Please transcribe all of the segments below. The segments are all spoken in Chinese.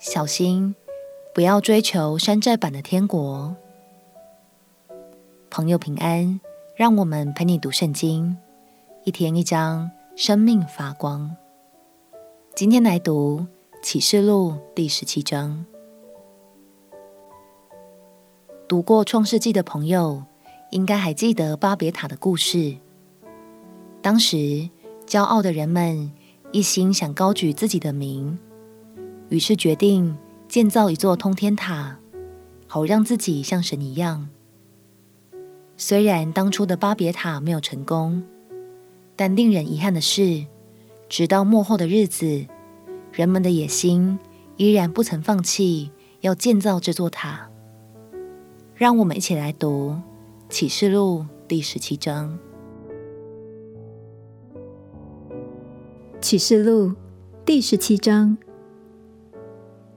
小心，不要追求山寨版的天国。朋友平安，让我们陪你读圣经，一天一章，生命发光。今天来读启示录第十七章。读过创世纪的朋友，应该还记得巴别塔的故事。当时，骄傲的人们一心想高举自己的名。于是决定建造一座通天塔，好让自己像神一样。虽然当初的巴别塔没有成功，但令人遗憾的是，直到末后的日子，人们的野心依然不曾放弃，要建造这座塔。让我们一起来读《启示录》第十七章。《启示录》第十七章。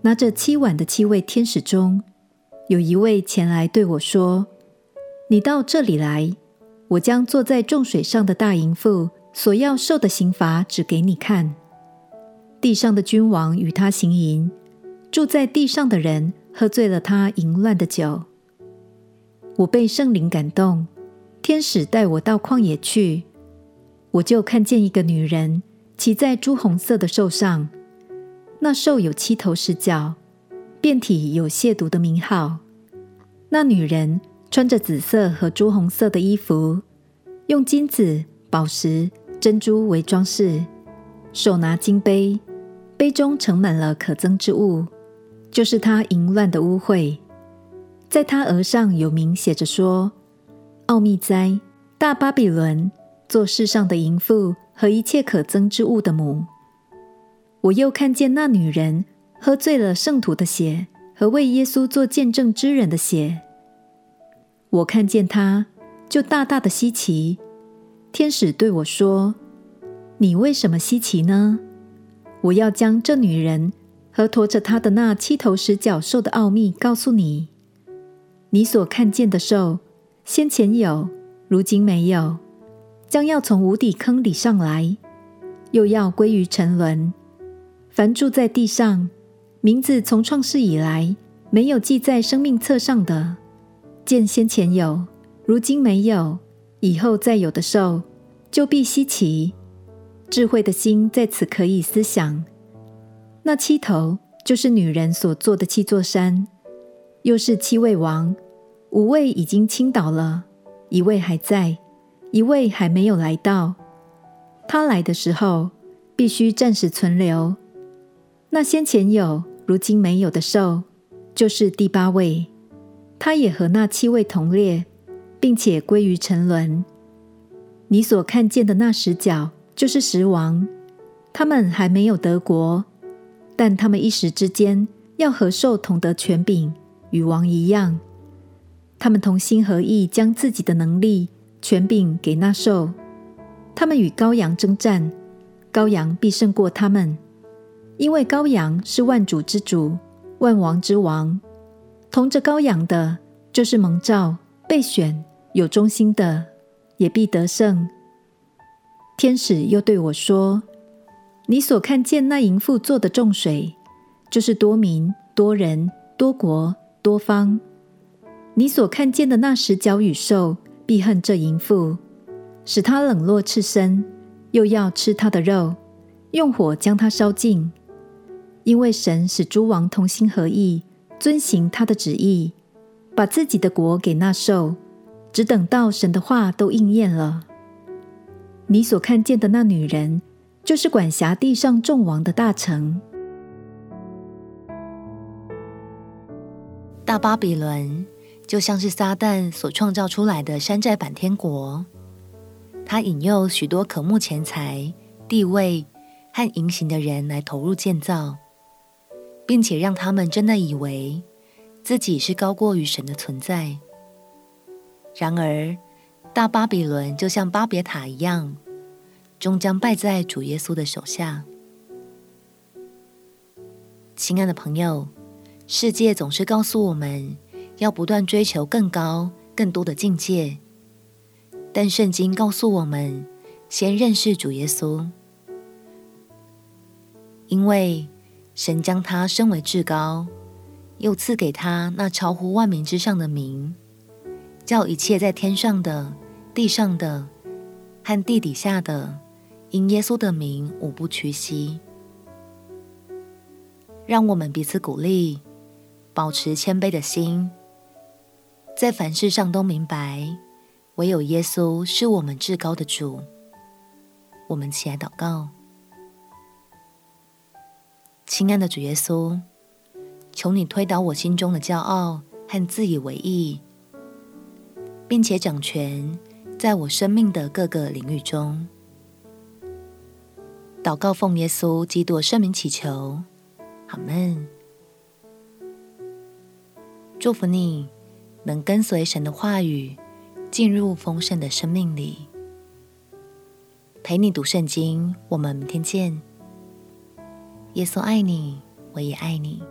拿着七碗的七位天使中，有一位前来对我说：“你到这里来，我将坐在众水上的大淫妇所要受的刑罚指给你看。地上的君王与他行淫，住在地上的人喝醉了他淫乱的酒。我被圣灵感动，天使带我到旷野去，我就看见一个女人骑在朱红色的兽上。”那兽有七头十角，遍体有亵渎的名号。那女人穿着紫色和朱红色的衣服，用金子、宝石、珍珠为装饰，手拿金杯，杯中盛满了可憎之物，就是她淫乱的污秽。在她额上有名写着说：“奥秘哉，大巴比伦，做世上的淫妇和一切可憎之物的母。”我又看见那女人喝醉了圣徒的血和为耶稣做见证之人的血。我看见她，就大大的稀奇。天使对我说：“你为什么稀奇呢？我要将这女人和驮着她的那七头十角兽的奥秘告诉你。你所看见的兽，先前有，如今没有，将要从无底坑里上来，又要归于沉沦。”凡住在地上，名字从创世以来没有记在生命册上的，见先前有，如今没有，以后再有的兽，就必稀奇。智慧的心在此可以思想。那七头就是女人所坐的七座山，又是七位王，五位已经倾倒了，一位还在，一位还没有来到。他来的时候，必须暂时存留。那先前有，如今没有的兽，就是第八位，它也和那七位同列，并且归于沉沦。你所看见的那十角，就是十王，他们还没有得国，但他们一时之间要和兽同得权柄，与王一样。他们同心合意，将自己的能力、权柄给那兽。他们与羔羊争战，羔羊必胜过他们。因为羔羊是万主之主，万王之王，同着羔羊的，就是蒙召、被选、有忠心的，也必得胜。天使又对我说：“你所看见那淫妇做的众水，就是多民、多人、多国、多方。你所看见的那十角与兽，必恨这淫妇，使她冷落赤身，又要吃她的肉，用火将她烧尽。”因为神使诸王同心合意，遵行他的旨意，把自己的国给那兽，只等到神的话都应验了。你所看见的那女人，就是管辖地上众王的大城。大巴比伦就像是撒旦所创造出来的山寨版天国，他引诱许多渴慕钱财、地位和淫行的人来投入建造。并且让他们真的以为自己是高过于神的存在。然而，大巴比伦就像巴别塔一样，终将败在主耶稣的手下。亲爱的朋友，世界总是告诉我们要不断追求更高、更多的境界，但圣经告诉我们，先认识主耶稣，因为。神将他升为至高，又赐给他那超乎万名之上的名，叫一切在天上的、地上的和地底下的，因耶稣的名无不屈膝。让我们彼此鼓励，保持谦卑的心，在凡事上都明白，唯有耶稣是我们至高的主。我们起来祷告。亲爱的主耶稣，求你推倒我心中的骄傲和自以为意，并且掌权在我生命的各个领域中。祷告奉耶稣基督圣名祈求，阿门。祝福你能跟随神的话语，进入丰盛的生命里。陪你读圣经，我们明天见。耶稣爱你，我也爱你。